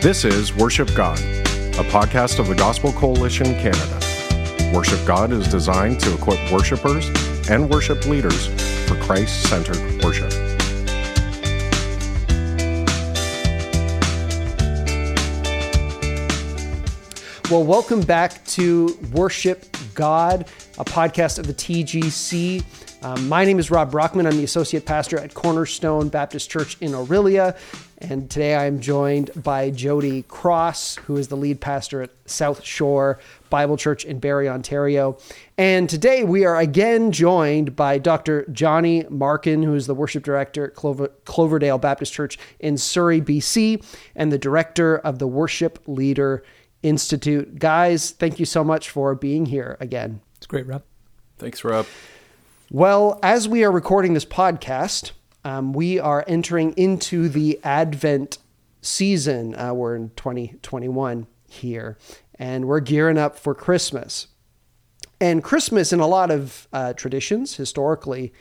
This is Worship God, a podcast of the Gospel Coalition Canada. Worship God is designed to equip worshipers and worship leaders for Christ centered worship. Well, welcome back to Worship God, a podcast of the TGC. Um, my name is Rob Brockman. I'm the associate pastor at Cornerstone Baptist Church in Orillia. And today I'm joined by Jody Cross, who is the lead pastor at South Shore Bible Church in Barrie, Ontario. And today we are again joined by Dr. Johnny Markin, who is the worship director at Clover, Cloverdale Baptist Church in Surrey, BC, and the director of the Worship Leader Institute. Guys, thank you so much for being here again. It's great, Rob. Thanks, Rob. Well, as we are recording this podcast, um, we are entering into the Advent season. Uh, we're in 2021 here, and we're gearing up for Christmas. And Christmas, in a lot of uh, traditions historically,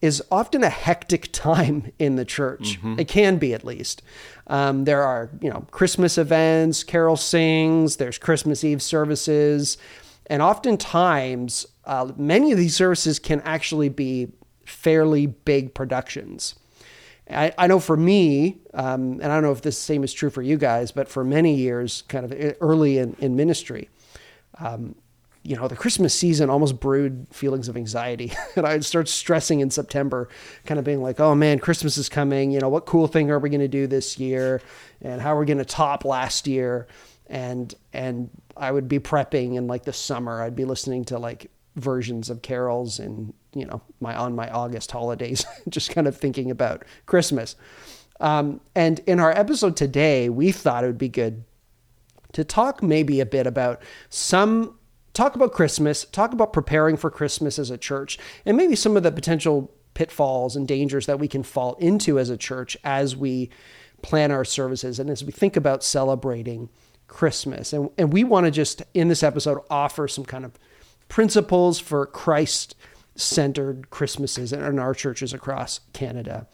is often a hectic time in the church. Mm-hmm. It can be, at least. Um, there are, you know, Christmas events, carol sings. There's Christmas Eve services. And oftentimes, uh, many of these services can actually be fairly big productions. I, I know for me, um, and I don't know if this same is true for you guys, but for many years, kind of early in, in ministry, um, you know, the Christmas season almost brewed feelings of anxiety. and I'd start stressing in September, kind of being like, oh man, Christmas is coming. You know, what cool thing are we going to do this year? And how are we going to top last year? And, and I would be prepping in like the summer. I'd be listening to like versions of carols and you know my on my August holidays, just kind of thinking about Christmas. Um, and in our episode today, we thought it would be good to talk maybe a bit about some talk about Christmas, talk about preparing for Christmas as a church, and maybe some of the potential pitfalls and dangers that we can fall into as a church as we plan our services and as we think about celebrating Christmas. And, and we want to just, in this episode, offer some kind of principles for Christ centered Christmases in our churches across Canada.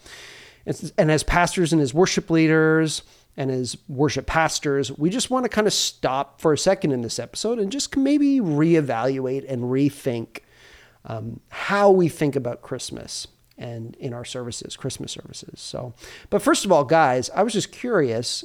And, as pastors and as worship leaders and as worship pastors, we just want to kind of stop for a second in this episode and just maybe reevaluate and rethink um, how we think about Christmas and in our services, Christmas services. So, but first of all, guys, I was just curious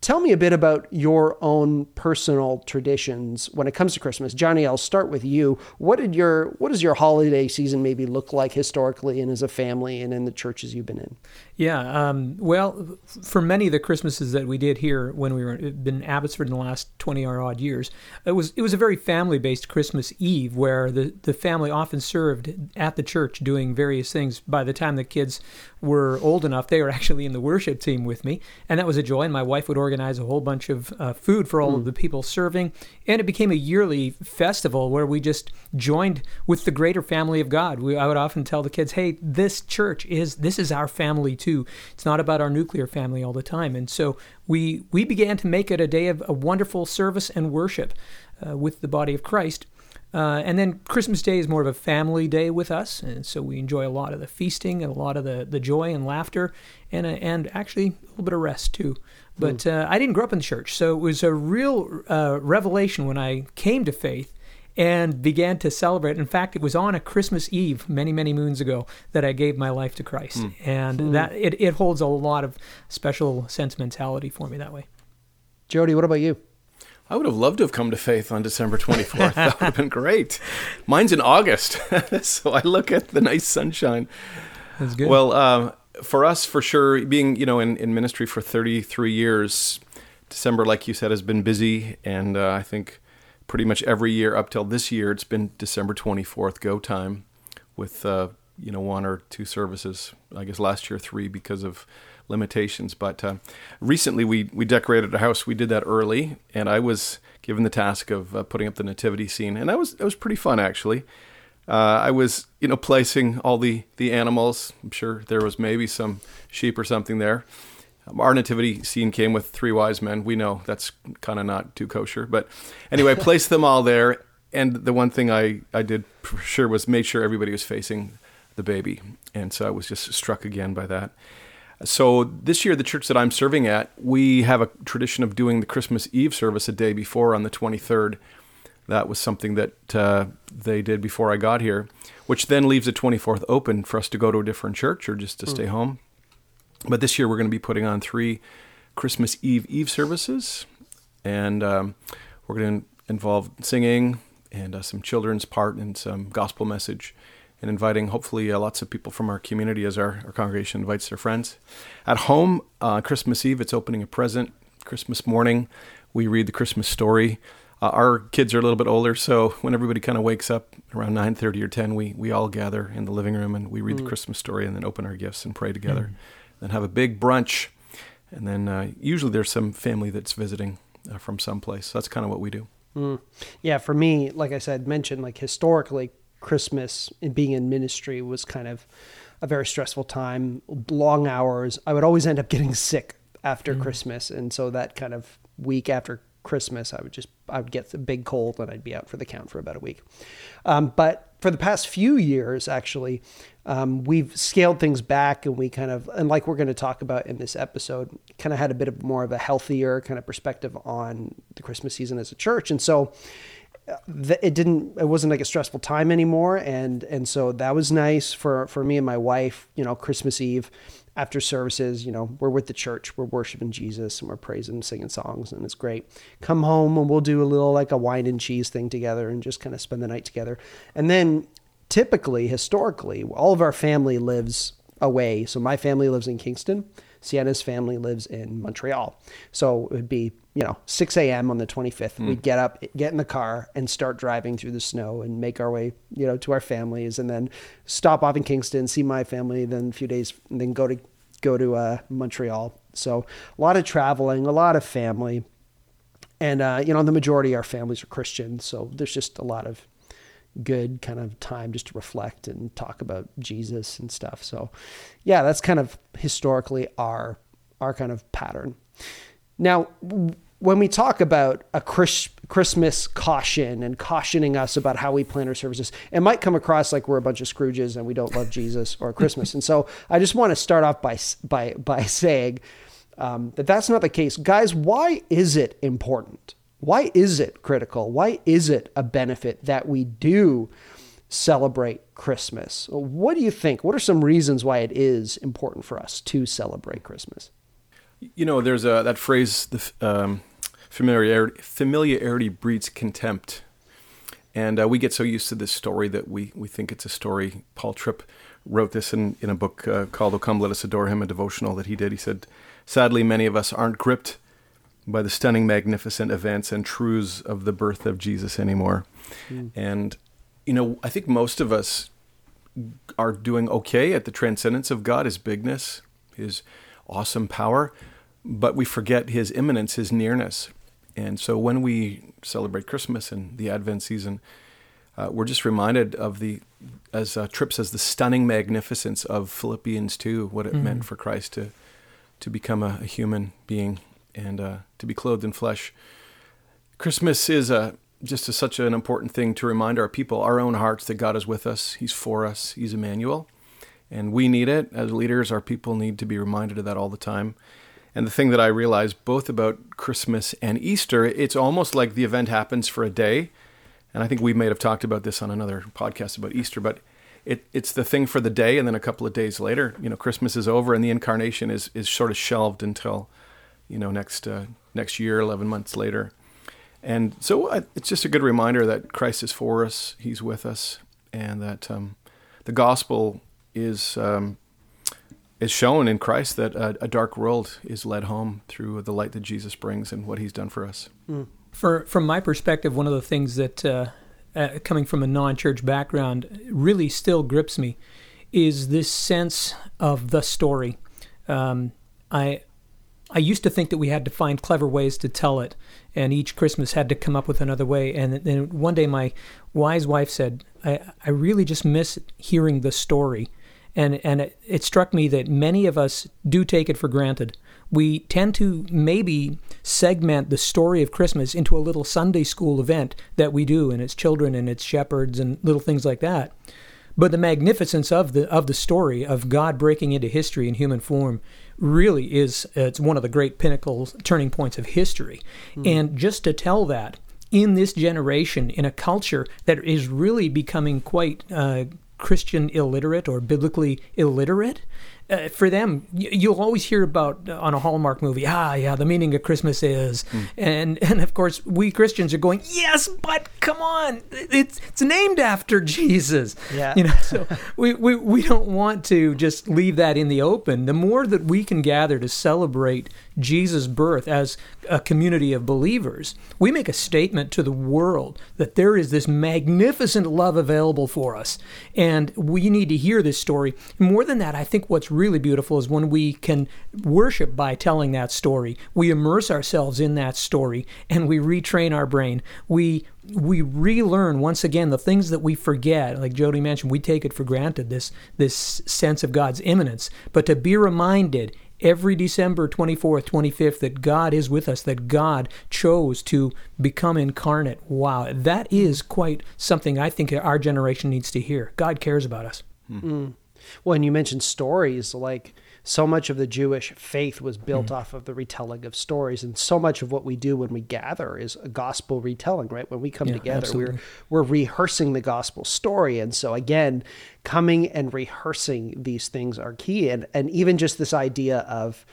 Tell me a bit about your own personal traditions when it comes to Christmas. Johnny, I'll start with you. What did your what does your holiday season maybe look like historically and as a family and in the churches you've been in? Yeah, um, well, for many of the Christmases that we did here when we were been Abbotsford in the last twenty or odd years, it was it was a very family based Christmas Eve where the the family often served at the church doing various things. By the time the kids were old enough, they were actually in the worship team with me, and that was a joy. And my wife would organize a whole bunch of uh, food for all mm. of hmm. the people serving, and it became a yearly festival where we just joined with the greater family of God. We, I would often tell the kids, "Hey, this church is this is our family too. It's not about our nuclear family all the time." And so we we began to make it a day of a wonderful service and worship uh, with the body of Christ. Uh, and then Christmas Day is more of a family day with us, and so we enjoy a lot of the feasting and a lot of the, the joy and laughter, and uh, and actually a little bit of rest too. But uh, I didn't grow up in the church, so it was a real uh, revelation when I came to faith and began to celebrate. In fact, it was on a Christmas Eve many, many moons ago that I gave my life to Christ, mm. and mm. that it, it holds a lot of special sentimentality for me that way. Jody, what about you? I would have loved to have come to faith on December 24th. that would have been great. Mine's in August, so I look at the nice sunshine. That's good. Well, uh, for us, for sure, being you know in, in ministry for 33 years, December, like you said, has been busy, and uh, I think pretty much every year up till this year, it's been December 24th go time, with uh, you know one or two services. I guess last year three because of limitations. But uh, recently we we decorated a house. We did that early, and I was given the task of uh, putting up the nativity scene, and that was that was pretty fun actually. Uh, I was you know placing all the the animals. I'm sure there was maybe some sheep or something there. Um, our nativity scene came with three wise men. We know that's kind of not too kosher, but anyway, I placed them all there. And the one thing I, I did for sure was made sure everybody was facing the baby. And so I was just struck again by that. So this year, the church that I'm serving at, we have a tradition of doing the Christmas Eve service a day before on the 23rd. That was something that uh, they did before I got here, which then leaves the 24th open for us to go to a different church or just to mm. stay home. But this year, we're going to be putting on three Christmas Eve Eve services, and um, we're going to involve singing and uh, some children's part and some gospel message and inviting hopefully uh, lots of people from our community as our, our congregation invites their friends. At home, uh, Christmas Eve, it's opening a present. Christmas morning, we read the Christmas story. Uh, our kids are a little bit older, so when everybody kind of wakes up around 9.30 or 10, we, we all gather in the living room and we read mm. the Christmas story and then open our gifts and pray together. Mm. Then have a big brunch. And then uh, usually there's some family that's visiting uh, from someplace. So that's kind of what we do. Mm. Yeah, for me, like I said, mentioned like historically, Christmas and being in ministry was kind of a very stressful time, long hours. I would always end up getting sick after mm. Christmas, and so that kind of week after Christmas, I would just I would get the big cold and I'd be out for the count for about a week. Um, but for the past few years, actually, um, we've scaled things back and we kind of and like we're going to talk about in this episode, kind of had a bit of more of a healthier kind of perspective on the Christmas season as a church, and so it didn't it wasn't like a stressful time anymore. And and so that was nice for for me and my wife you know christmas eve after services you know we're with the church we're worshiping jesus and we're praising singing songs and it's great. Come home and we'll do a little like a wine and cheese thing together and just kind of spend the night together. And then typically historically all of our family lives away. So my family lives in kingston Sienna's family lives in Montreal. So it would be, you know, 6 a.m. on the 25th. Mm. We'd get up, get in the car, and start driving through the snow and make our way, you know, to our families, and then stop off in Kingston, see my family, then a few days, and then go to go to uh, Montreal. So a lot of traveling, a lot of family, and uh, you know, the majority of our families are Christian, so there's just a lot of good kind of time just to reflect and talk about Jesus and stuff. So, yeah, that's kind of historically our our kind of pattern. Now, when we talk about a Chris, Christmas caution and cautioning us about how we plan our services, it might come across like we're a bunch of Scrooges and we don't love Jesus or Christmas. and so, I just want to start off by by by saying um, that that's not the case, guys. Why is it important? Why is it critical? Why is it a benefit that we do celebrate Christmas? What do you think? What are some reasons why it is important for us to celebrate Christmas? You know, there's a, that phrase, the um, familiarity, familiarity breeds contempt. And uh, we get so used to this story that we, we think it's a story. Paul Tripp wrote this in, in a book uh, called O Come, Let Us Adore Him, a devotional that he did. He said, Sadly, many of us aren't gripped by the stunning, magnificent events and truths of the birth of Jesus anymore. Mm. And, you know, I think most of us are doing okay at the transcendence of God, His bigness, His awesome power, but we forget His immanence, His nearness. And so when we celebrate Christmas and the Advent season, uh, we're just reminded of the, as uh, Tripp says, the stunning magnificence of Philippians 2, what it mm-hmm. meant for Christ to, to become a, a human being and uh, to be clothed in flesh. Christmas is a, uh, just a, such an important thing to remind our people, our own hearts, that God is with us. He's for us. He's Emmanuel. And we need it. As leaders, our people need to be reminded of that all the time. And the thing that I realize both about Christmas and Easter, it's almost like the event happens for a day. And I think we may have talked about this on another podcast about Easter, but it, it's the thing for the day. And then a couple of days later, you know, Christmas is over and the incarnation is, is sort of shelved until you know, next uh, next year, 11 months later. And so uh, it's just a good reminder that Christ is for us, He's with us, and that um, the gospel is um, is shown in Christ that a, a, dark world is led home through the light that Jesus brings and what He's done for us. Mm. For from my perspective, one of the things that uh, uh, coming from a non-church background really still grips me is this sense of the story. Um, I I used to think that we had to find clever ways to tell it, and each Christmas had to come up with another way. And then one day, my wise wife said, "I, I really just miss hearing the story." And and it, it struck me that many of us do take it for granted. We tend to maybe segment the story of Christmas into a little Sunday school event that we do, and it's children and it's shepherds and little things like that. But the magnificence of the of the story of God breaking into history in human form really is it's one of the great pinnacles, turning points of history. Mm. And just to tell that in this generation, in a culture that is really becoming quite uh, Christian illiterate or biblically illiterate, uh, for them, you'll always hear about uh, on a Hallmark movie, ah, yeah, the meaning of Christmas is, mm. and and of course we Christians are going, yes, but come on, it's it's named after Jesus, yeah, you know. So we, we we don't want to just leave that in the open. The more that we can gather to celebrate Jesus' birth as a community of believers, we make a statement to the world that there is this magnificent love available for us, and we need to hear this story. More than that, I think what's really beautiful is when we can worship by telling that story. We immerse ourselves in that story and we retrain our brain. We we relearn once again the things that we forget. Like Jody mentioned, we take it for granted this this sense of God's immanence, but to be reminded every December 24th, 25th that God is with us, that God chose to become incarnate. Wow, that is quite something I think our generation needs to hear. God cares about us. Mm. Well, and you mentioned stories, like so much of the Jewish faith was built mm. off of the retelling of stories, and so much of what we do when we gather is a gospel retelling. Right? When we come yeah, together, absolutely. we're we're rehearsing the gospel story, and so again, coming and rehearsing these things are key. And and even just this idea of,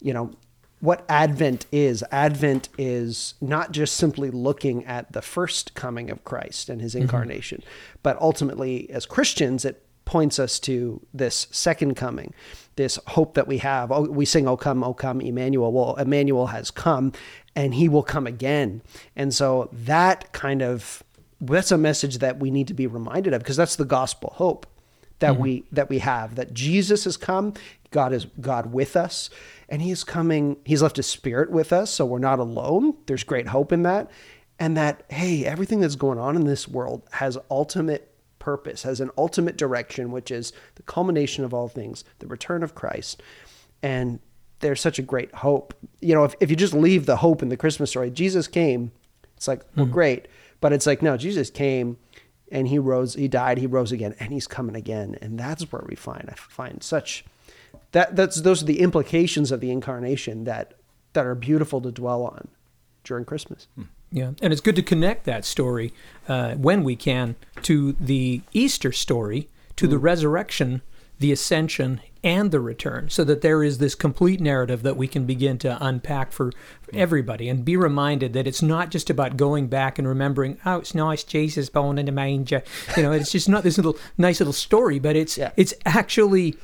you know, what Advent is. Advent is not just simply looking at the first coming of Christ and his mm-hmm. incarnation, mm-hmm. but ultimately, as Christians, it points us to this second coming, this hope that we have. Oh, we sing, "O come, O come, Emmanuel." Well, Emmanuel has come, and he will come again. And so that kind of that's a message that we need to be reminded of because that's the gospel hope that mm-hmm. we that we have that Jesus has come. God is God with us, and He is coming. He's left His Spirit with us, so we're not alone. There's great hope in that, and that hey, everything that's going on in this world has ultimate purpose, has an ultimate direction, which is the culmination of all things, the return of Christ. And there's such a great hope. You know, if, if you just leave the hope in the Christmas story, Jesus came, it's like, well, mm great. But it's like, no, Jesus came and he rose, he died, he rose again, and he's coming again. And that's where we find, I find such that that's those are the implications of the incarnation that that are beautiful to dwell on during Christmas. Hmm. Yeah, and it's good to connect that story uh, when we can to the Easter story, to mm. the resurrection, the ascension, and the return, so that there is this complete narrative that we can begin to unpack for, for everybody and be reminded that it's not just about going back and remembering, oh, it's nice, Jesus born in a manger. You know, it's just not this little nice little story, but it's yeah. it's actually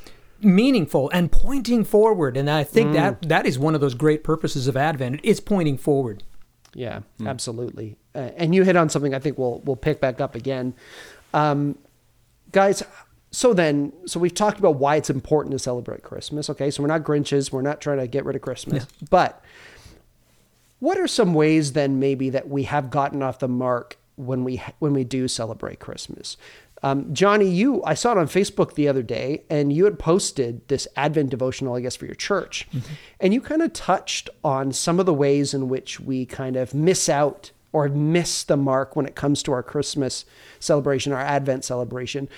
meaningful and pointing forward. And I think mm. that that is one of those great purposes of Advent. It's pointing forward. Yeah, mm. absolutely. Uh, and you hit on something I think we'll we'll pick back up again, um, guys. So then, so we've talked about why it's important to celebrate Christmas. Okay, so we're not Grinches. We're not trying to get rid of Christmas, yeah. but what are some ways then maybe that we have gotten off the mark when we when we do celebrate Christmas? Um, Johnny, you I saw it on Facebook the other day, and you had posted this Advent devotional, I guess, for your church, mm-hmm. and you kind of touched on some of the ways in which we kind of miss out or miss the mark when it comes to our Christmas celebration, our Advent celebration.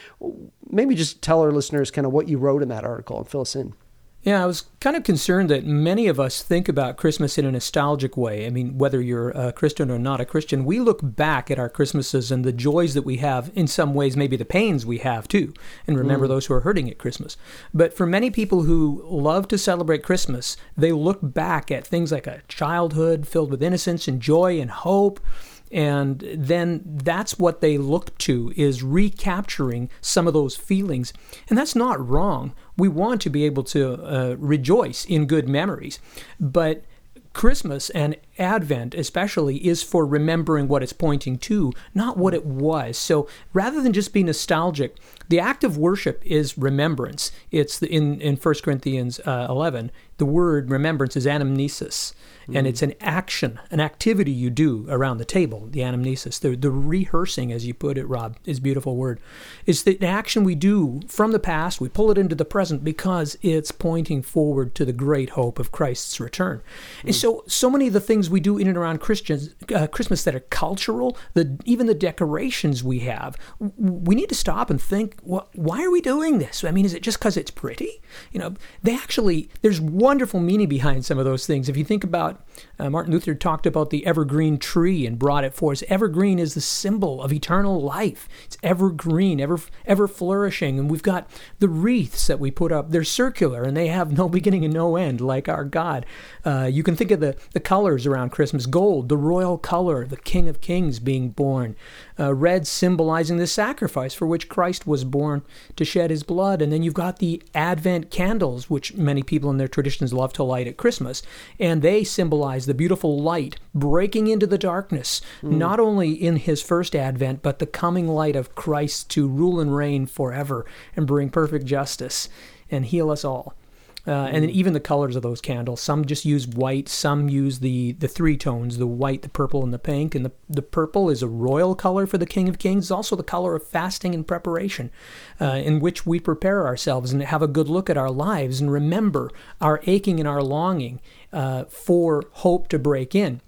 Maybe just tell our listeners kind of what you wrote in that article and fill us in. Yeah, I was kind of concerned that many of us think about Christmas in a nostalgic way. I mean, whether you're a Christian or not a Christian, we look back at our Christmases and the joys that we have, in some ways, maybe the pains we have too, and remember mm. those who are hurting at Christmas. But for many people who love to celebrate Christmas, they look back at things like a childhood filled with innocence and joy and hope and then that's what they look to is recapturing some of those feelings and that's not wrong we want to be able to uh, rejoice in good memories but Christmas and Advent, especially, is for remembering what it's pointing to, not what it was. So rather than just be nostalgic, the act of worship is remembrance. It's in, in 1 Corinthians uh, 11 the word remembrance is anamnesis, and it's an action, an activity you do around the table. The anamnesis, the the rehearsing, as you put it, Rob, is a beautiful word. It's the action we do from the past. We pull it into the present because it's pointing forward to the great hope of Christ's return. And so, so many of the things we do in and around Christians, uh, Christmas that are cultural, the even the decorations we have, we need to stop and think, well, why are we doing this? I mean, is it just because it's pretty? You know, they actually there's wonderful meaning behind some of those things. If you think about uh, Martin Luther talked about the evergreen tree and brought it for us. Evergreen is the symbol of eternal life. It's evergreen, ever ever flourishing. And we've got the wreaths that we put up. They're circular and they have no beginning and no end, like our God. Uh, you can think of the, the colors around Christmas gold, the royal color, the King of Kings being born, uh, red symbolizing the sacrifice for which Christ was born to shed his blood. And then you've got the Advent candles, which many people in their traditions love to light at Christmas. And they symbolize the beautiful light breaking into the darkness, not only in his first advent, but the coming light of Christ to rule and reign forever and bring perfect justice and heal us all. Uh, and then even the colors of those candles. Some just use white. Some use the, the three tones: the white, the purple, and the pink. And the the purple is a royal color for the King of Kings. It's also the color of fasting and preparation, uh, in which we prepare ourselves and have a good look at our lives and remember our aching and our longing uh, for hope to break in.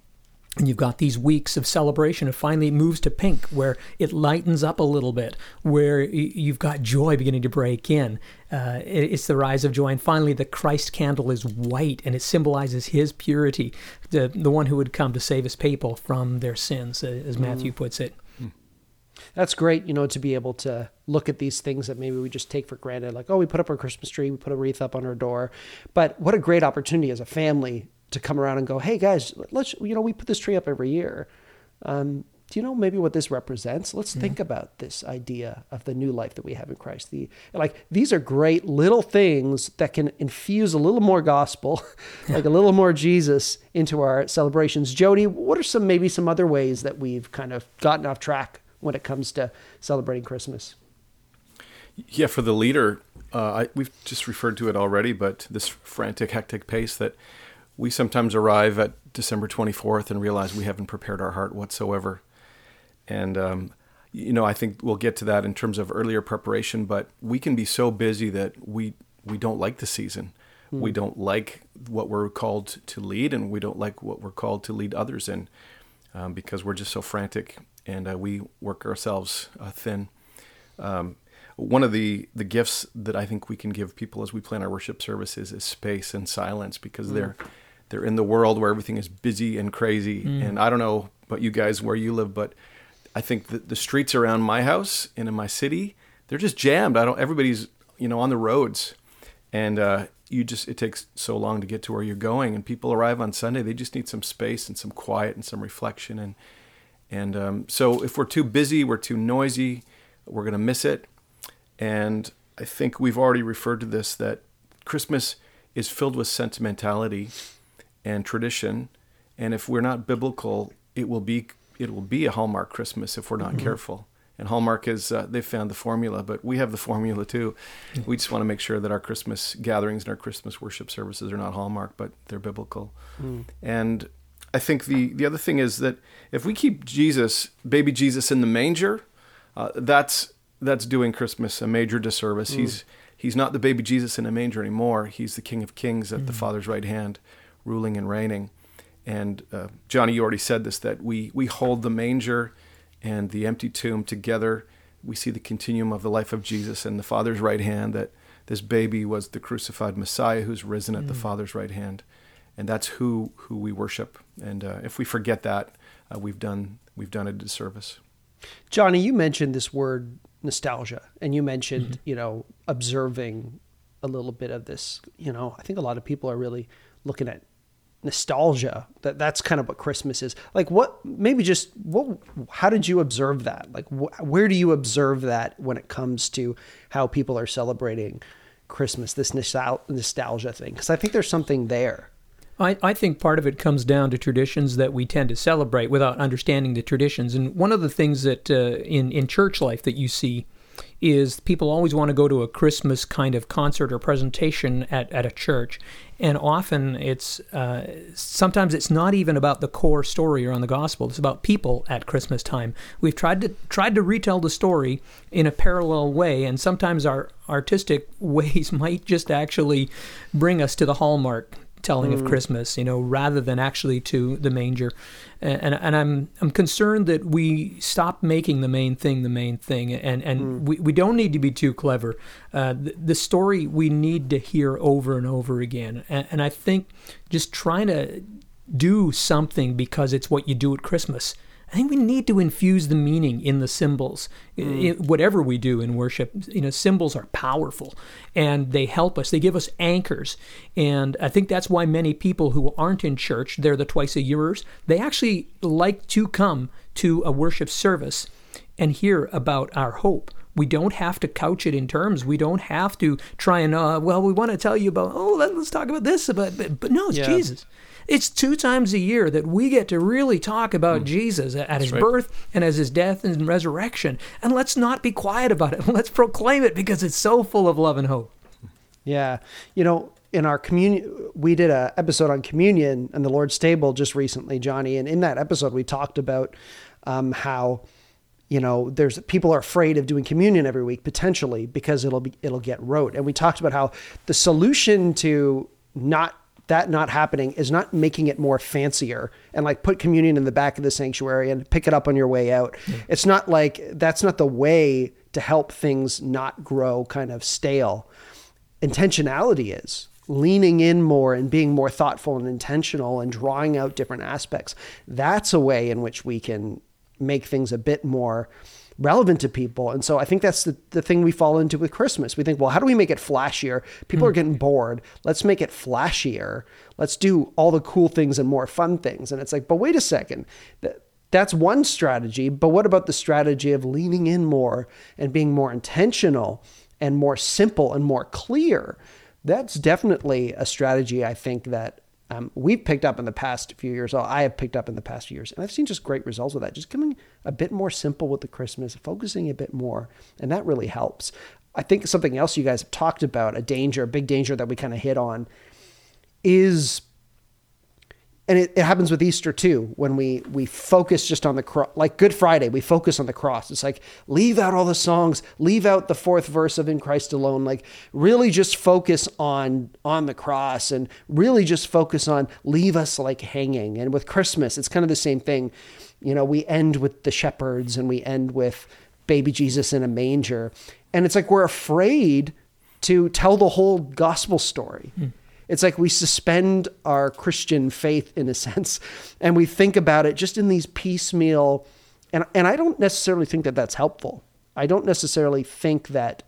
And you've got these weeks of celebration. It finally moves to pink, where it lightens up a little bit, where you've got joy beginning to break in. Uh, it's the rise of joy. And finally, the Christ candle is white, and it symbolizes his purity, the, the one who would come to save his people from their sins, uh, as Matthew puts it. That's great, you know, to be able to look at these things that maybe we just take for granted, like, oh, we put up our Christmas tree, we put a wreath up on our door. But what a great opportunity as a family to come around and go, hey, guys, let's, you know, we put this tree up every year. Um, do you know maybe what this represents? Let's think about this idea of the new life that we have in Christ. The like these are great little things that can infuse a little more gospel, like a little more Jesus into our celebrations. Jody, what are some maybe some other ways that we've kind of gotten off track when it comes to celebrating Christmas? Yeah, for the leader, uh, I, we've just referred to it already, but this frantic, hectic pace that we sometimes arrive at December 24th and realize we haven't prepared our heart whatsoever. And, um, you know, I think we'll get to that in terms of earlier preparation, but we can be so busy that we, we don't like the season. We don't like what we're called to lead, and we don't like what we're called to lead others in um, because we're just so frantic and uh, we work ourselves uh, thin. Um, one of the, the gifts that I think we can give people as we plan our worship services is space and silence because they're they're in the world where everything is busy and crazy. And I don't know about you guys where you live, but I think that the streets around my house and in my city they're just jammed. I don't. Everybody's you know on the roads, and uh, you just it takes so long to get to where you're going. And people arrive on Sunday. They just need some space and some quiet and some reflection. And and um, so if we're too busy, we're too noisy, we're gonna miss it. And I think we've already referred to this that Christmas is filled with sentimentality and tradition. And if we're not biblical, it will be it will be a Hallmark Christmas if we're not careful. And Hallmark is uh, they've found the formula, but we have the formula too. We just want to make sure that our Christmas gatherings and our Christmas worship services are not Hallmark, but they're biblical. And I think the the other thing is that if we keep Jesus, baby Jesus, in the manger, uh, that's that's doing Christmas a major disservice. He's he's not the baby Jesus in a manger anymore. He's the King of Kings at the Father's right hand, ruling and reigning. And uh, Johnny, you already said this that we we hold the manger and the empty tomb together. We see the continuum of the life of Jesus and the Father's right hand. That this baby was the crucified Messiah who's risen at the Father's right hand, and that's who who we worship. And uh, if we forget that, uh, we've done we've done a disservice. Johnny, you mentioned this word nostalgia, and you mentioned, you know, observing a little bit of this. You know, I think a lot of people are really looking at nostalgia. That that's kind of what Christmas is. Like, what? Maybe just what? How did you observe that? Like, wh- where do you observe that when it comes to how people are celebrating Christmas? This nostal- nostalgia thing, because I think there's something there. I, I think part of it comes down to traditions that we tend to celebrate without understanding the traditions. And one of the things that uh, in in church life that you see is people always want to go to a Christmas kind of concert or presentation at, at a church. And often it's uh, sometimes it's not even about the core story or on the gospel. It's about people at Christmas time. We've tried to tried to retell the story in a parallel way, and sometimes our artistic ways might just actually bring us to the hallmark telling mm. of Christmas, you know, rather than actually to the manger. And, and, and, I'm I'm concerned that we stop making the main thing the main thing, and and mm. we, we don't need to be too clever. Uh, the, the, story we need to hear over and over again, and, and I think just trying to do something because it's what you do at Christmas I think we need to infuse the meaning in the symbols. Mm. whatever we do in worship, you know, symbols are powerful and they help us. They give us anchors. And I think that's why many people who aren't in church, they're the twice a yearers, they actually like to come to a worship service and hear about our hope. We don't have to couch it in terms. We don't have to try and, uh, well, we want to tell you about, oh, let's talk about this. But, but, but no, it's yeah. Jesus. It's two times a year that we get to really talk about mm. Jesus at That's his right. birth and as his death and resurrection. And let's not be quiet about it. Let's proclaim it because it's so full of love and hope. Yeah. You know, in our communion, we did a episode on communion and the Lord's table just recently, Johnny. And in that episode, we talked about um, how you know there's people are afraid of doing communion every week potentially because it'll be it'll get rote and we talked about how the solution to not that not happening is not making it more fancier and like put communion in the back of the sanctuary and pick it up on your way out. It's not like that's not the way to help things not grow kind of stale. Intentionality is leaning in more and being more thoughtful and intentional and drawing out different aspects. That's a way in which we can make things a bit more relevant to people. And so I think that's the, the thing we fall into with Christmas. We think, well, how do we make it flashier? People mm. are getting bored. Let's make it flashier. Let's do all the cool things and more fun things. And it's like, but wait a second. That's one strategy. But what about the strategy of leaning in more and being more intentional and more simple and more clear? That's definitely a strategy I think that um, we've picked up in the past few years. I have picked up in the past years, and I've seen just great results with that. Just coming a bit more simple with the Christmas, focusing a bit more, and that really helps. I think something else you guys have talked about, a danger, a big danger that we kind of hit on, is and it, it, happens with Easter too when we we focus just on the cross like Good Friday we focus on the cross. It's like leave out all the songs leave out the fourth verse of in Christ alone like really just focus on on the cross and really just focus on leave us like hanging. And with Christmas it's kind of the same thing. You know we end with the shepherds and we end with baby Jesus in a manger. And it's like we're afraid to tell the whole gospel story. Mm it's like we suspend our Christian faith in a sense, and we think about it just in these piecemeal. And and I don't necessarily think that that's helpful. I don't necessarily think that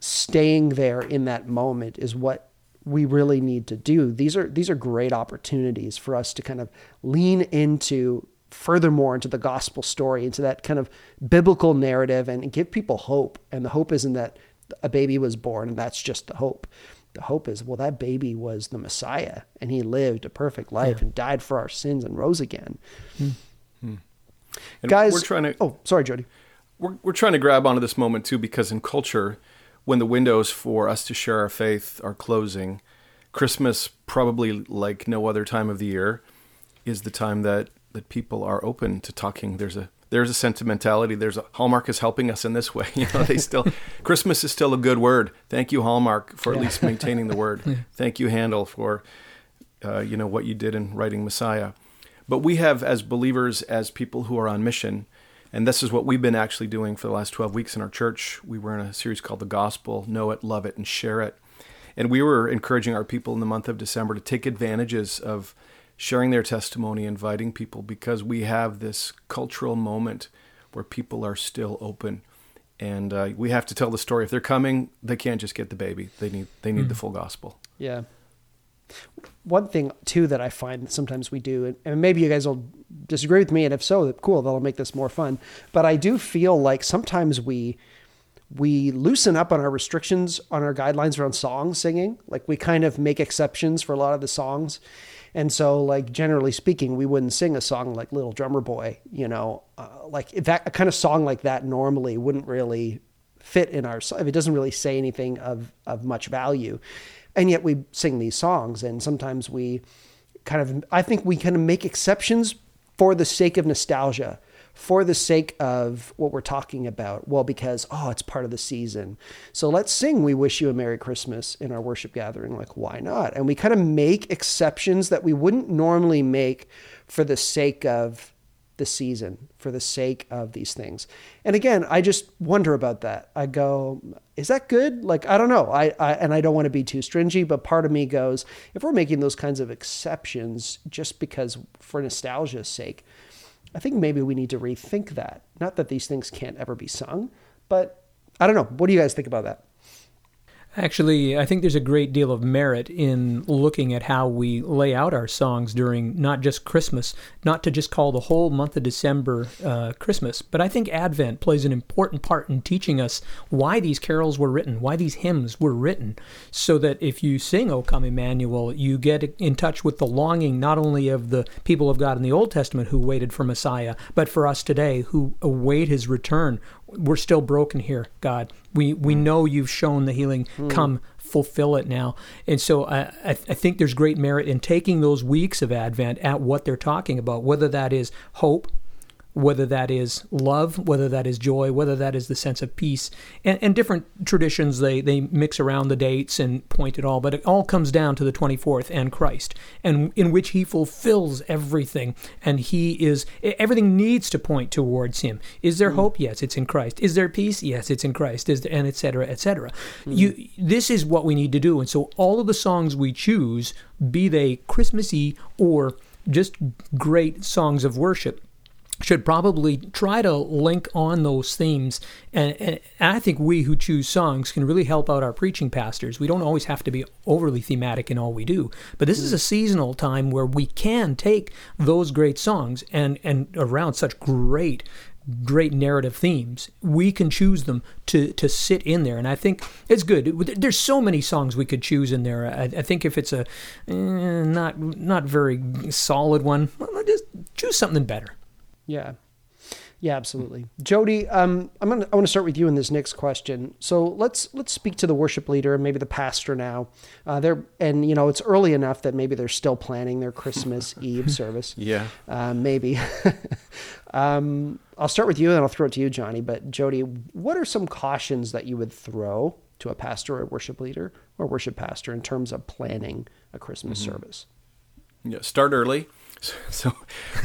staying there in that moment is what we really need to do. These are these are great opportunities for us to kind of lean into furthermore into the gospel story, into that kind of biblical narrative and give people hope. And the hope isn't that a baby was born and that's just the hope the hope is well that baby was the messiah and he lived a perfect life yeah. and died for our sins and rose again hmm. Hmm. guys we're trying to oh sorry jody we're, we're trying to grab onto this moment too because in culture when the windows for us to share our faith are closing christmas probably like no other time of the year is the time that that people are open to talking there's a there's a sentimentality. There's a Hallmark is helping us in this way. You know, they still Christmas is still a good word. Thank you, Hallmark, for at least maintaining the word. Yeah. Thank you, Handel, for uh, you know what you did in writing Messiah. But we have, as believers, as people who are on mission, and this is what we've been actually doing for the last 12 weeks in our church. We were in a series called The Gospel Know It, Love It, and Share It. And we were encouraging our people in the month of December to take advantages of sharing their testimony, inviting people because we have this cultural moment where people are still open. And uh, we have to tell the story. If they're coming, they can't just get the baby. They need they need mm. the full gospel. Yeah. One thing too that I find that sometimes we do, and maybe you guys will disagree with me, and if so, cool, that'll make this more fun. But I do feel like sometimes we we loosen up on our restrictions on our guidelines around song singing. Like we kind of make exceptions for a lot of the songs. And so, like generally speaking, we wouldn't sing a song like "Little Drummer Boy," you know, uh, like that a kind of song like that normally wouldn't really fit in our it doesn't really say anything of of much value. And yet we sing these songs and sometimes we kind of i think we kind of make exceptions for the sake of nostalgia for the sake of what we're talking about well because oh it's part of the season so let's sing we wish you a merry christmas in our worship gathering like why not and we kind of make exceptions that we wouldn't normally make for the sake of the season for the sake of these things. And again, I just wonder about that. I go, is that good? Like, I don't know. I, I and I don't want to be too stringy, but part of me goes, if we're making those kinds of exceptions just because for nostalgia's sake, I think maybe we need to rethink that. Not that these things can't ever be sung, but I don't know. What do you guys think about that? Actually, I think there's a great deal of merit in looking at how we lay out our songs during not just Christmas, not to just call the whole month of December uh, Christmas, but I think Advent plays an important part in teaching us why these carols were written, why these hymns were written, so that if you sing O Come Emmanuel, you get in touch with the longing not only of the people of God in the Old Testament who waited for Messiah, but for us today who await his return we're still broken here, God. We we mm. know you've shown the healing. Mm. Come, fulfill it now. And so I, I, I think there's great merit in taking those weeks of Advent at what they're talking about, whether that is hope, whether that is love, whether that is joy, whether that is the sense of peace, and, and, different traditions they, they mix around the dates and point it all, but it all comes down to the 24th and Christ, and in which he fulfills everything, and he is everything needs to point towards him. Is there mm. hope? Yes, it's in Christ. Is there peace? Yes, it's in Christ. Is there, and etc. etc. Mm. You this is what we need to do, and so all of the songs we choose, be they Christmassy or just great songs of worship should probably try to link on those themes. And, and, I think we who choose songs can really help out our preaching pastors. We don't always have to be overly thematic in all we do, but this is a seasonal time where we can take those great songs and, and around such great great narrative themes we can choose them to to sit in there and i think it's good there's so many songs we could choose in there i, I think if it's a eh, not not very solid one well, just choose something better yeah. Yeah, absolutely. Jody, um, I'm gonna I want to start with you in this next question. So let's let's speak to the worship leader and maybe the pastor now. Uh, they're and you know it's early enough that maybe they're still planning their Christmas Eve service. Yeah, uh, maybe. um, I'll start with you and I'll throw it to you, Johnny. But Jody, what are some cautions that you would throw to a pastor or worship leader or worship pastor in terms of planning a Christmas mm-hmm. service? Yeah, start early So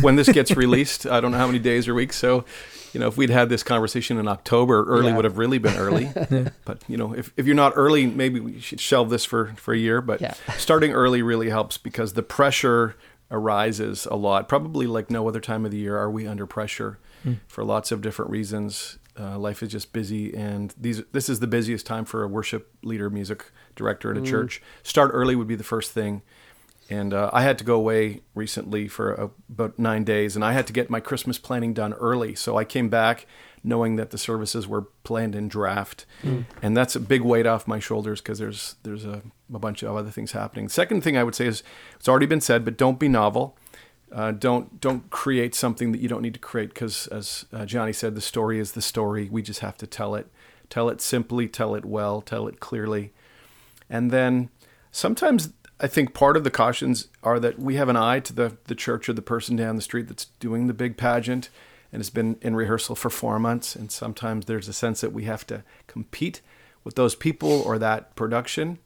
when this gets released, I don't know how many days or weeks. So, you know, if we'd had this conversation in October, early yeah. would have really been early. yeah. But you know, if, if you're not early, maybe we should shelve this for for a year. But yeah. starting early really helps because the pressure arises a lot. Probably like no other time of the year are we under pressure mm. for lots of different reasons. Uh, life is just busy, and these this is the busiest time for a worship leader, music director at a mm. church. Start early would be the first thing and uh, I had to go away recently for uh, about nine days, and I had to get my Christmas planning done early. So I came back knowing that the services were planned in draft, mm. and that's a big weight off my shoulders because there's there's a, a, bunch of other things happening. Second thing I would say is it's already been said, but don't be novel. Uh, don't don't create something that you don't need to create because, as uh, Johnny said, the story is the story. We just have to tell it, tell it simply, tell it well, tell it clearly, and then sometimes I think part of the cautions are that we have an eye to the, the church or the person down the street that's doing the big pageant and has been in rehearsal for four months. And sometimes there's a sense that we have to compete with those people or that production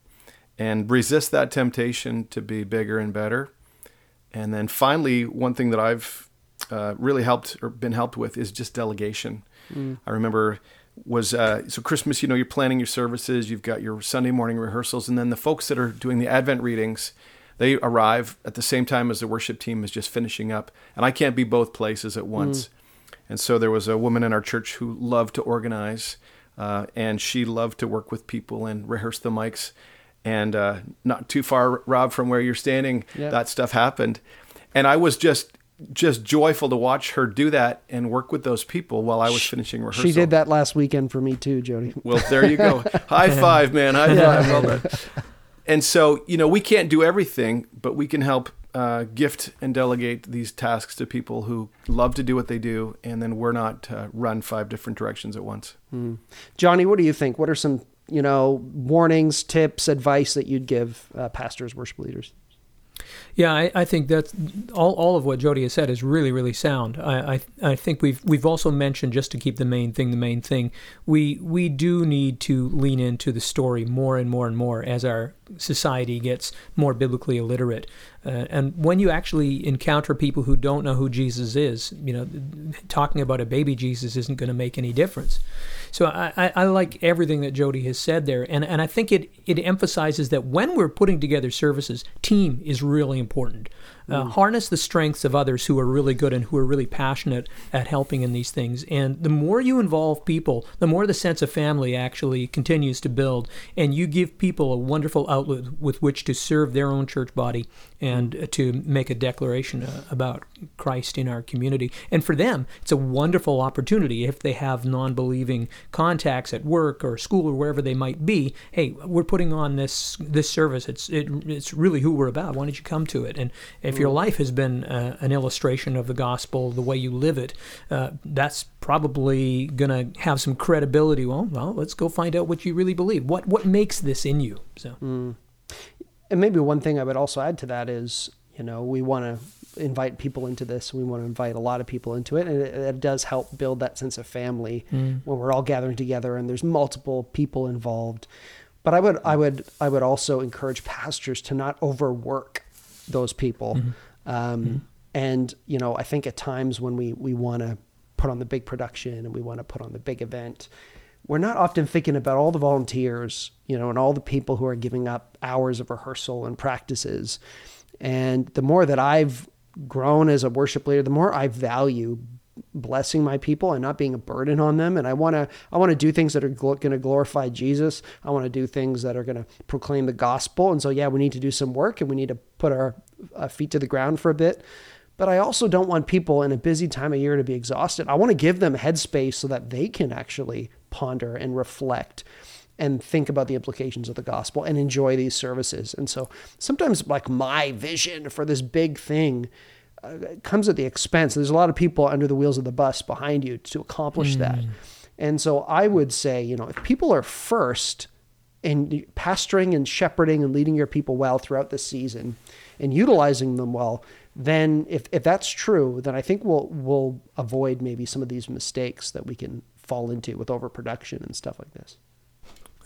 and resist that temptation to be bigger and better. And then finally, one thing that I've uh, really helped or been helped with is just delegation. Mm. I remember was uh, so Christmas. You know, you're planning your services. You've got your Sunday morning rehearsals, and then the folks that are doing the Advent readings, they arrive at the same time as the worship team is just finishing up, and I can't be both places at once. Mm. And so there was a woman in our church who loved to organize, uh, and she loved to work with people and rehearse the mics. And uh, not too far, Rob, from where you're standing, yep. that stuff happened. And I was just just joyful to watch her do that and work with those people while I was finishing rehearsal. She did that last weekend for me too, Jody. Well, there you go. High five, man. High five. Well done. And so, you know, we can't do everything, but we can help uh, gift and delegate these tasks to people who love to do what they do, and then we're not uh, run five different directions at once. Mm. Johnny, what do you think? What are some you know warnings, tips, advice that you'd give uh, pastors, worship leaders? Yeah, I, I, think that all, all of what Jody has said is really, really sound. I, I, I think we've we've also mentioned just to keep the main thing the main thing. We we do need to lean into the story more and more and more as our society gets more biblically illiterate. Uh, and when you actually encounter people who don't know who Jesus is, you know, talking about a baby Jesus isn't going to make any difference. So I, I, I, like everything that Jody has said there, and and I think it it emphasizes that when we're putting together services, team is really important. Uh, mm. Harness the strengths of others who are really good and who are really passionate at helping in these things. And the more you involve people, the more the sense of family actually continues to build. And you give people a wonderful outlet with which to serve their own church body and to make a declaration uh, about Christ in our community. And for them, it's a wonderful opportunity if they have non believing contacts at work or school or wherever they might be. Hey, we're putting on this this service. It's it, it's really who we're about. Why don't you come to it? And if if your life has been uh, an illustration of the gospel, the way you live it, uh, that's probably going to have some credibility. Well, well, let's go find out what you really believe. What what makes this in you? So, mm. and maybe one thing I would also add to that is, you know, we want to invite people into this. We want to invite a lot of people into it, and it, it does help build that sense of family mm. when we're all gathering together and there's multiple people involved. But I would, I would, I would also encourage pastors to not overwork those people. Mm-hmm. Um, mm-hmm. And you know, I think at times when we we want to put on the big production and we want to put on the big event, we're not often thinking about all the volunteers, you know, and all the people who are giving up hours of rehearsal and practices. And the more that I've grown as a worship leader, the more I value blessing my people and not being a burden on them. And i want to i want to do things that are gl- going to glorify jesus. I want to do things that are going to proclaim the gospel. And so yeah we need to do some work and we need to put our uh, feet to the ground for a bit. But i also don't want people in a busy time of year to be exhausted. I want to give them headspace so that they can actually ponder and reflect and think about the implications of the gospel and enjoy these services. And so sometimes like my vision for this big thing uh, comes at the expense. There's a lot of people under the wheels of the bus behind you to accomplish mm. that. And so I would say, you know, if people are first in pastoring and shepherding and leading your people well throughout the season and utilizing them well, then if, if that's true, then I think we'll we'll avoid maybe some of these mistakes that we can fall into with overproduction and stuff like this.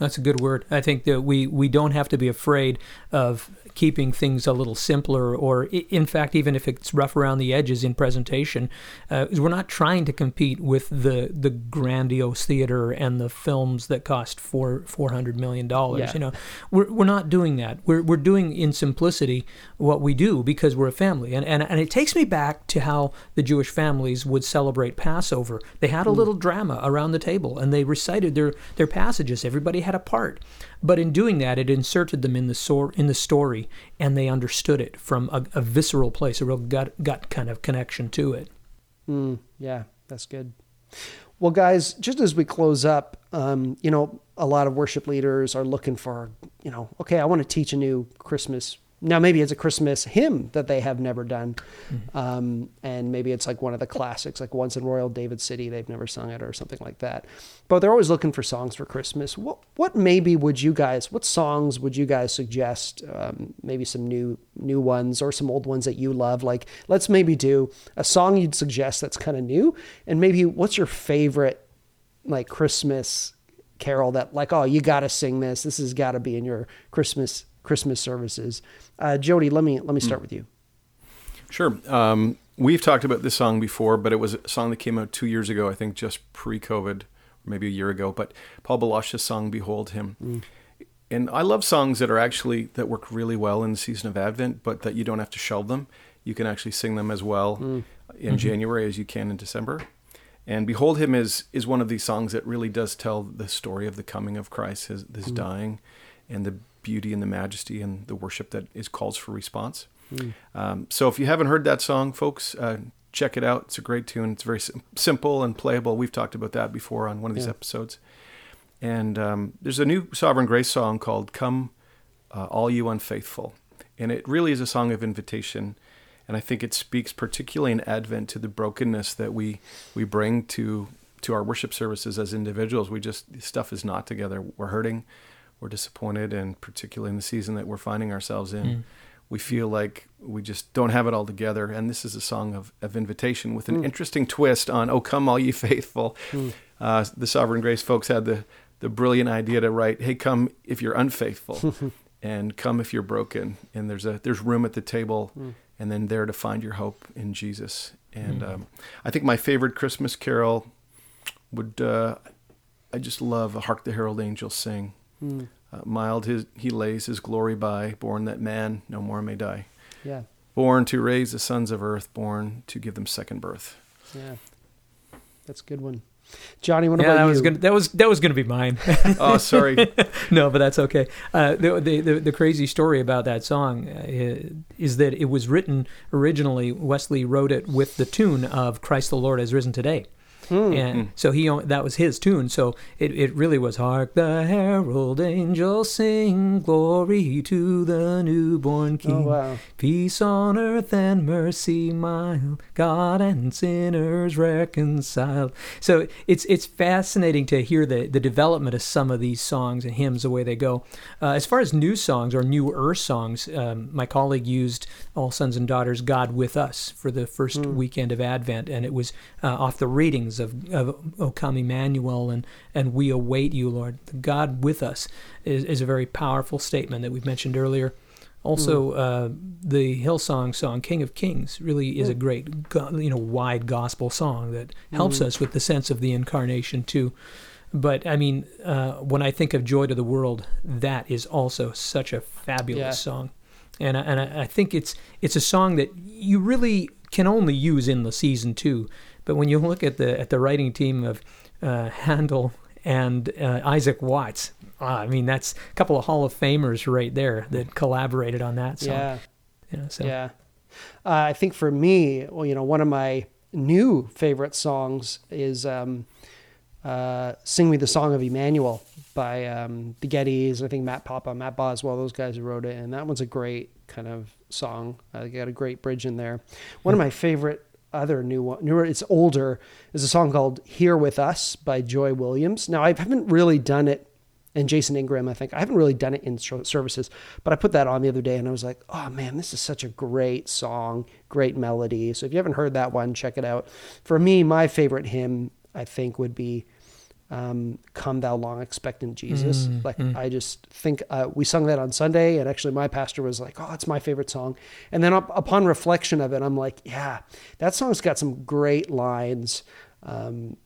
That's a good word. I think that we, we don't have to be afraid of keeping things a little simpler, or in fact, even if it's rough around the edges in presentation, uh, we're not trying to compete with the the grandiose theater and the films that cost four four hundred million dollars. Yeah. You know, we're we're not doing that. We're we're doing in simplicity what we do because we're a family, and and and it takes me back to how the Jewish families would celebrate Passover. They had a mm. little drama around the table, and they recited their their passages. Everybody had a part. But in doing that, it inserted them in the sor- in the story, and they understood it from a, a visceral place, a real gut gut kind of connection to it. Mm, yeah, that's good. Well, guys, just as we close up, um, you know, a lot of worship leaders are looking for, you know, okay, I want to teach a new Christmas now maybe it's a Christmas hymn that they have never done, mm-hmm. um, and maybe it's like one of the classics, like Once in Royal David City, they've never sung it or something like that. But they're always looking for songs for Christmas. What what maybe would you guys? What songs would you guys suggest? Um, maybe some new new ones or some old ones that you love. Like let's maybe do a song you'd suggest that's kind of new, and maybe what's your favorite like Christmas carol that like oh you got to sing this. This has got to be in your Christmas Christmas services. Uh, Jody, let me let me start mm. with you. Sure. Um, we've talked about this song before, but it was a song that came out two years ago, I think, just pre-COVID, maybe a year ago. But Paul Baloche's song "Behold Him." Mm. And I love songs that are actually that work really well in the season of Advent, but that you don't have to shelve them. You can actually sing them as well mm. in mm-hmm. January as you can in December. And "Behold Him" is is one of these songs that really does tell the story of the coming of Christ, his, his mm. dying, and the beauty and the majesty and the worship that is calls for response. Mm. Um, so if you haven't heard that song, folks, uh, check it out. It's a great tune. It's very sim- simple and playable. We've talked about that before on one of these yeah. episodes. And um, there's a new Sovereign Grace song called "Come, uh, All You Unfaithful," and it really is a song of invitation. And I think it speaks particularly in Advent to the brokenness that we we bring to to our worship services as individuals. We just stuff is not together. We're hurting, we're disappointed, and particularly in the season that we're finding ourselves in, mm. we feel like we just don't have it all together. And this is a song of, of invitation with an mm. interesting twist on "Oh Come All Ye Faithful." Mm. Uh, the Sovereign Grace folks had the the brilliant idea to write, "Hey, come if you're unfaithful." and come if you're broken and there's a there's room at the table mm. and then there to find your hope in jesus and mm. um, i think my favorite christmas carol would uh, I just love "Hark the Herald Angels Sing." Mm. Uh, mild his, he lays his glory by, born that man no more may die. Yeah. Born to raise the sons of earth, born to give them second birth. Yeah, that's a good one. Johnny, what yeah, about that you? Was gonna, that was that was going to be mine. oh, sorry. no, but that's okay. Uh, the, the, the the crazy story about that song uh, is that it was written originally. Wesley wrote it with the tune of "Christ the Lord has risen today." Mm. And mm. so he that was his tune. So it, it really was hark the herald angels sing glory to the newborn king. Oh, wow. Peace on earth and mercy mild, God and sinners reconciled. So it's it's fascinating to hear the the development of some of these songs and hymns the way they go. Uh, as far as new songs or newer songs, um, my colleague used All Sons and Daughters God with Us for the first mm. weekend of Advent, and it was uh, off the readings of, of O come Emmanuel and, and we await you, Lord. God with us is, is a very powerful statement that we've mentioned earlier. Also, mm. uh, the Hillsong song "King of Kings" really is mm. a great, you know, wide gospel song that helps mm. us with the sense of the incarnation too. But I mean, uh, when I think of "Joy to the World," that is also such a fabulous yeah. song, and I, and I think it's it's a song that you really can only use in the season too. But when you look at the at the writing team of uh, Handel and uh, Isaac Watts, uh, I mean that's a couple of Hall of Famers right there that collaborated on that song. Yeah, you know, so. yeah. Uh, I think for me, well, you know, one of my new favorite songs is um, uh, "Sing Me the Song of Emmanuel" by um, the Gettys. I think Matt Papa, Matt Boswell, those guys who wrote it, and that one's a great kind of song. Uh, got a great bridge in there. One of my favorite other new one, newer, it's older, is a song called "Here with Us" by Joy Williams. Now I haven't really done it, and Jason Ingram, I think I haven't really done it in services, but I put that on the other day, and I was like, oh man, this is such a great song, great melody. So if you haven't heard that one, check it out. For me, my favorite hymn, I think, would be um, "Come Thou Long Expected Jesus." Mm, like mm. I just think uh, we sung that on Sunday, and actually my pastor was like, "Oh, it's my favorite song." And then up, upon reflection of it, I'm like, "Yeah, that song's got some great lines." Um,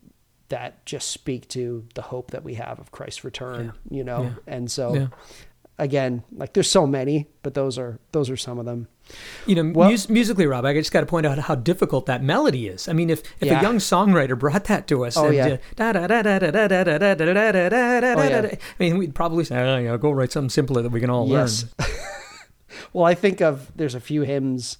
that just speak to the hope that we have of Christ's return, yeah. you know? Yeah. And so yeah again, like there's so many, but those are those are some of them. You know, well, mus- musically, Rob, I just got to point out how difficult that melody is. I mean, if, if yeah. a young songwriter brought that to us, oh, and, yeah. I mean, we'd probably say, oh, yeah, go write something simpler that we can all yes. learn. well, I think of there's a few hymns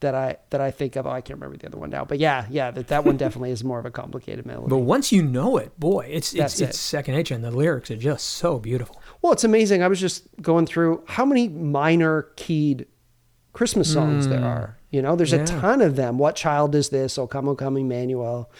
that I that I think of. Oh, I can't remember the other one now, but yeah, yeah, that, that one definitely is more of a complicated melody. But once you know it, boy, it's it's, it. it's second nature, and the lyrics are just so beautiful. Well, it's amazing. I was just going through how many minor keyed Christmas songs mm. there are. You know, there's yeah. a ton of them. What child is this? Oh, come, oh, come, Emmanuel.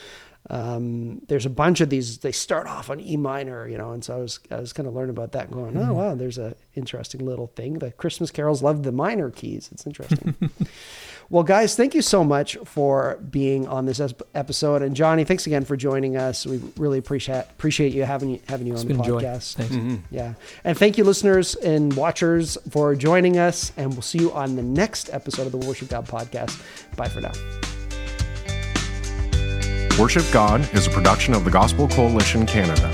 Um, there's a bunch of these. They start off on E minor, you know, and so I was I was kind of learning about that, going, oh hmm. wow, there's a interesting little thing. The Christmas carols love the minor keys. It's interesting. Well, guys, thank you so much for being on this episode, and Johnny, thanks again for joining us. We really appreciate appreciate you having you having you it's on the podcast. Thanks. Mm-hmm. Yeah, and thank you, listeners and watchers, for joining us. And we'll see you on the next episode of the Worship God podcast. Bye for now. Worship God is a production of the Gospel Coalition Canada.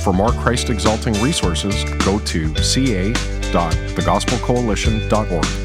For more Christ exalting resources, go to ca.thegospelcoalition.org.